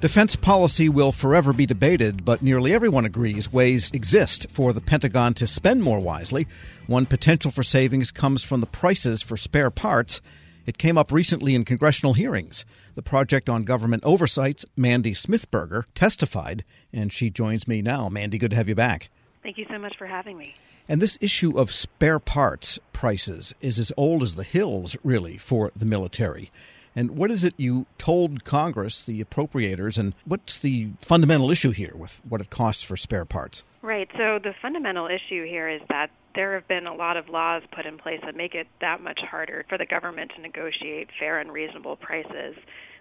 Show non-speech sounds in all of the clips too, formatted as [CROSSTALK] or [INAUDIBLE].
Defense policy will forever be debated, but nearly everyone agrees ways exist for the Pentagon to spend more wisely. One potential for savings comes from the prices for spare parts. It came up recently in congressional hearings. The Project on Government Oversight's Mandy Smithberger testified, and she joins me now. Mandy, good to have you back. Thank you so much for having me. And this issue of spare parts prices is as old as the hills, really, for the military. And what is it you told Congress, the appropriators, and what's the fundamental issue here with what it costs for spare parts? Right. So the fundamental issue here is that there have been a lot of laws put in place that make it that much harder for the government to negotiate fair and reasonable prices.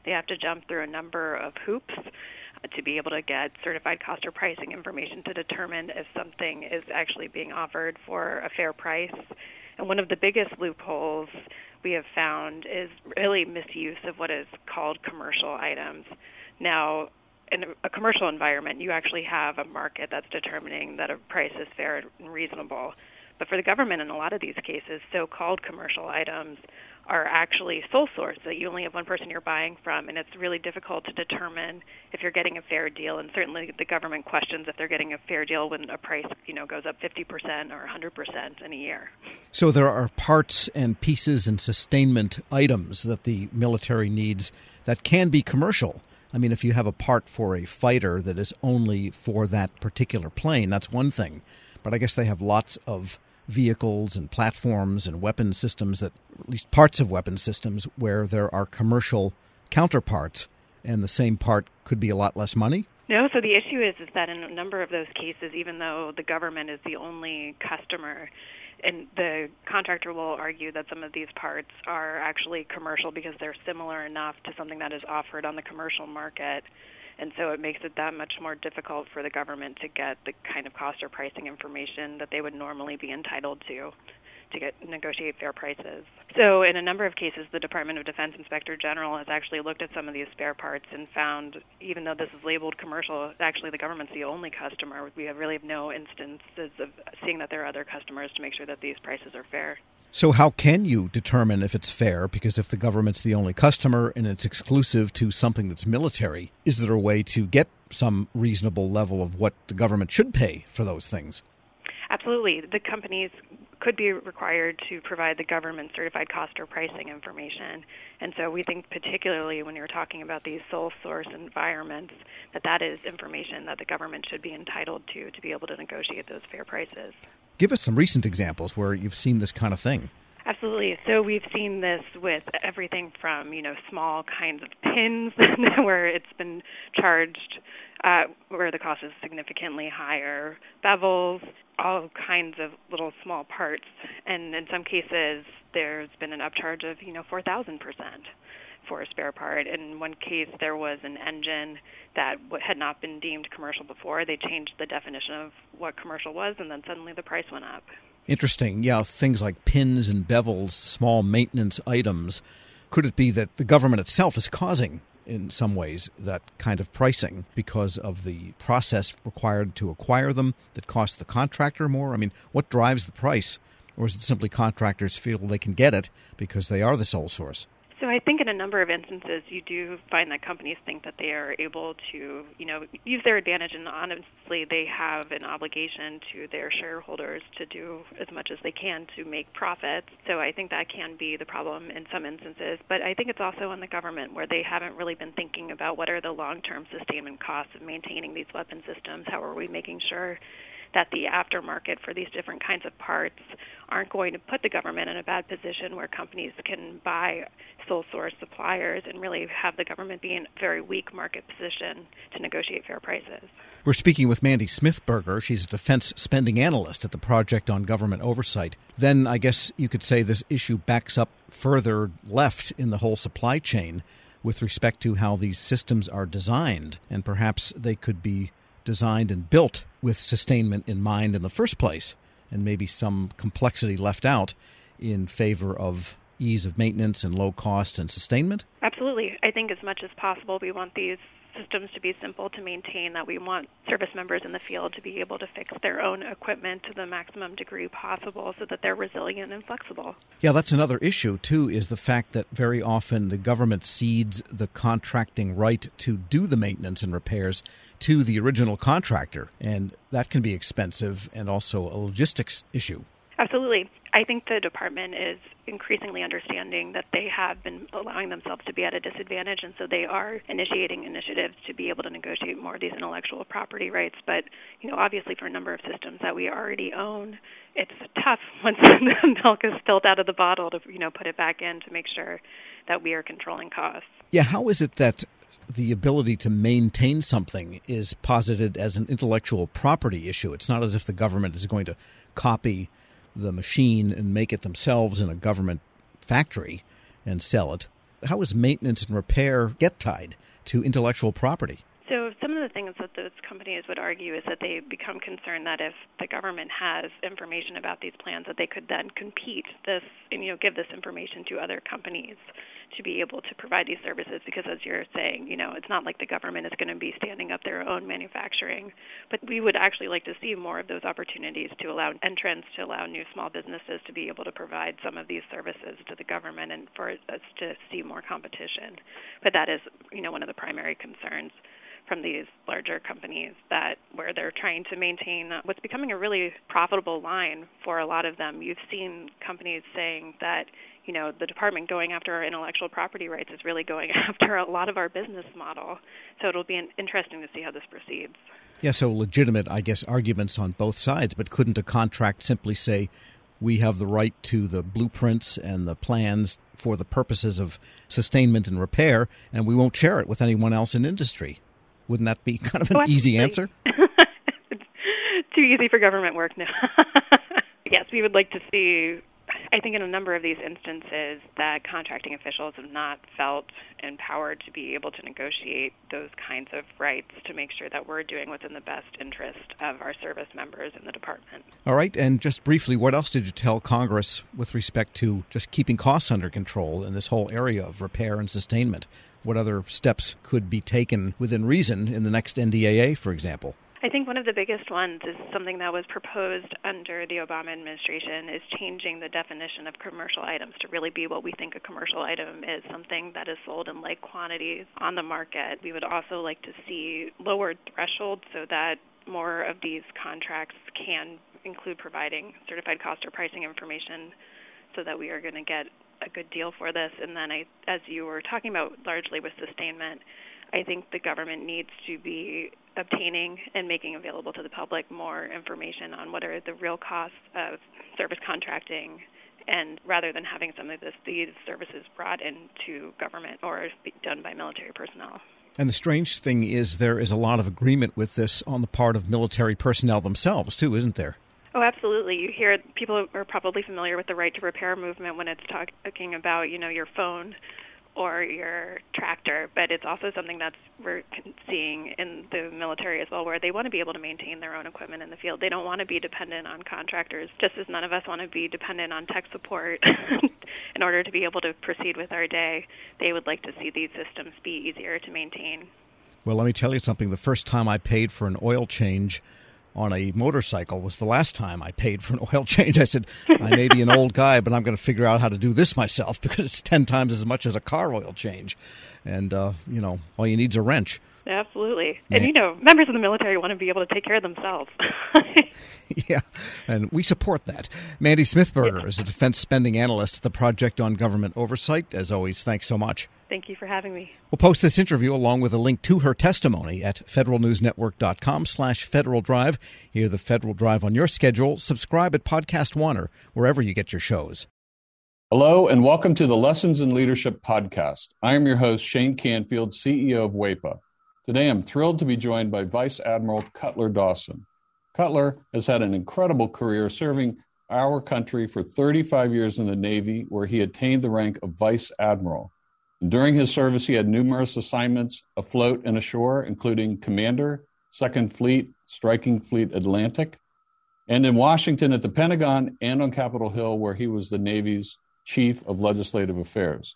They have to jump through a number of hoops uh, to be able to get certified cost or pricing information to determine if something is actually being offered for a fair price. And one of the biggest loopholes we have found is really misuse of what is called commercial items. Now, in a commercial environment, you actually have a market that's determining that a price is fair and reasonable. But for the government, in a lot of these cases, so called commercial items are actually sole source that you only have one person you're buying from, and it's really difficult to determine if you're getting a fair deal. And certainly, the government questions if they're getting a fair deal when a price, you know, goes up 50% or 100% in a year. So there are parts and pieces and sustainment items that the military needs that can be commercial. I mean, if you have a part for a fighter that is only for that particular plane, that's one thing. But I guess they have lots of vehicles and platforms and weapon systems that, at least parts of weapon systems, where there are commercial counterparts, and the same part could be a lot less money? No, so the issue is is that in a number of those cases, even though the government is the only customer, and the contractor will argue that some of these parts are actually commercial because they're similar enough to something that is offered on the commercial market and so it makes it that much more difficult for the government to get the kind of cost or pricing information that they would normally be entitled to to get negotiate fair prices. So in a number of cases the Department of Defense Inspector General has actually looked at some of these spare parts and found even though this is labeled commercial, actually the government's the only customer. We have really have no instances of seeing that there are other customers to make sure that these prices are fair. So, how can you determine if it's fair? Because if the government's the only customer and it's exclusive to something that's military, is there a way to get some reasonable level of what the government should pay for those things? Absolutely. The companies could be required to provide the government certified cost or pricing information. And so we think particularly when you're talking about these sole source environments that that is information that the government should be entitled to to be able to negotiate those fair prices. Give us some recent examples where you've seen this kind of thing. Absolutely. So we've seen this with everything from you know small kinds of pins [LAUGHS] where it's been charged uh, where the cost is significantly higher, bevels, all kinds of little small parts, and in some cases there's been an upcharge of you know four thousand percent for a spare part. In one case, there was an engine that had not been deemed commercial before. They changed the definition of what commercial was, and then suddenly the price went up. Interesting. Yeah, things like pins and bevels, small maintenance items. Could it be that the government itself is causing, in some ways, that kind of pricing because of the process required to acquire them that costs the contractor more? I mean, what drives the price? Or is it simply contractors feel they can get it because they are the sole source? So I think in a number of instances you do find that companies think that they are able to, you know, use their advantage and honestly they have an obligation to their shareholders to do as much as they can to make profits. So I think that can be the problem in some instances, but I think it's also in the government where they haven't really been thinking about what are the long-term sustainment costs of maintaining these weapon systems. How are we making sure that the aftermarket for these different kinds of parts aren't going to put the government in a bad position where companies can buy sole source suppliers and really have the government be in a very weak market position to negotiate fair prices. We're speaking with Mandy Smithberger. She's a defense spending analyst at the Project on Government Oversight. Then I guess you could say this issue backs up further left in the whole supply chain with respect to how these systems are designed, and perhaps they could be designed and built with sustainment in mind in the first place, and maybe some complexity left out in favor of ease of maintenance and low cost and sustainment? Absolutely. I think as much as possible we want these systems to be simple to maintain, that we want service members in the field to be able to fix their own equipment to the maximum degree possible so that they're resilient and flexible. Yeah, that's another issue, too, is the fact that very often the government cedes the contracting right to do the maintenance and repairs to the original contractor. And that can be expensive and also a logistics issue. Absolutely. I think the department is increasingly understanding that they have been allowing themselves to be at a disadvantage, and so they are initiating initiatives to be able to negotiate more of these intellectual property rights. But you know, obviously, for a number of systems that we already own, it's tough [LAUGHS] once the milk is spilled out of the bottle to you know put it back in to make sure that we are controlling costs. Yeah, how is it that the ability to maintain something is posited as an intellectual property issue? It's not as if the government is going to copy the machine and make it themselves in a government factory and sell it. How is maintenance and repair get tied to intellectual property? So some of the things that those companies would argue is that they become concerned that if the government has information about these plans, that they could then compete this and you know give this information to other companies to be able to provide these services because as you're saying, you know, it's not like the government is going to be standing up their own manufacturing, but we would actually like to see more of those opportunities to allow entrants, to allow new small businesses to be able to provide some of these services to the government and for us to see more competition. But that is, you know, one of the primary concerns from these larger companies that where they're trying to maintain what's becoming a really profitable line for a lot of them. You've seen companies saying that you know the department going after our intellectual property rights is really going [LAUGHS] after a lot of our business model. So it'll be interesting to see how this proceeds. Yeah, so legitimate, I guess, arguments on both sides, but couldn't a contract simply say we have the right to the blueprints and the plans for the purposes of sustainment and repair, and we won't share it with anyone else in industry? Wouldn't that be [LAUGHS] kind of an oh, easy answer? [LAUGHS] Too easy for government work now. [LAUGHS] yes, we would like to see I think in a number of these instances that contracting officials have not felt empowered to be able to negotiate those kinds of rights to make sure that we're doing what's in the best interest of our service members in the department. All right, and just briefly, what else did you tell Congress with respect to just keeping costs under control in this whole area of repair and sustainment? What other steps could be taken within reason in the next NDAA, for example? I think one of the biggest ones is something that was proposed under the Obama administration is changing the definition of commercial items to really be what we think a commercial item is, something that is sold in like quantities on the market. We would also like to see lowered thresholds so that more of these contracts can include providing certified cost or pricing information so that we are going to get a good deal for this. And then I as you were talking about largely with sustainment, I think the government needs to be obtaining and making available to the public more information on what are the real costs of service contracting and rather than having some of this, these services brought into government or done by military personnel. And the strange thing is, there is a lot of agreement with this on the part of military personnel themselves, too, isn't there? Oh, absolutely. You hear people are probably familiar with the right to repair movement when it's talking about, you know, your phone or your tractor, but it's also something that's we're seeing in the military as well, where they want to be able to maintain their own equipment in the field. They don't want to be dependent on contractors, just as none of us want to be dependent on tech support [LAUGHS] in order to be able to proceed with our day. They would like to see these systems be easier to maintain. Well, let me tell you something. The first time I paid for an oil change, on a motorcycle was the last time I paid for an [LAUGHS] oil change. I said, I may be an old guy, but I'm going to figure out how to do this myself [LAUGHS] because it's 10 times as much as a car oil change. And, uh, you know, all you need is a wrench. Absolutely. And, you know, members of the military want to be able to take care of themselves. [LAUGHS] yeah, and we support that. Mandy Smithberger yeah. is a defense spending analyst at the Project on Government Oversight. As always, thanks so much. Thank you for having me. We'll post this interview along with a link to her testimony at federalnewsnetwork.com slash Federal Drive. Hear the Federal Drive on your schedule. Subscribe at Podcast One or wherever you get your shows. Hello, and welcome to the Lessons in Leadership podcast. I am your host, Shane Canfield, CEO of WEPA. Today, I'm thrilled to be joined by Vice Admiral Cutler Dawson. Cutler has had an incredible career serving our country for 35 years in the Navy, where he attained the rank of Vice Admiral. During his service, he had numerous assignments afloat and ashore, including Commander, Second Fleet, Striking Fleet Atlantic, and in Washington at the Pentagon and on Capitol Hill, where he was the Navy's Chief of Legislative Affairs.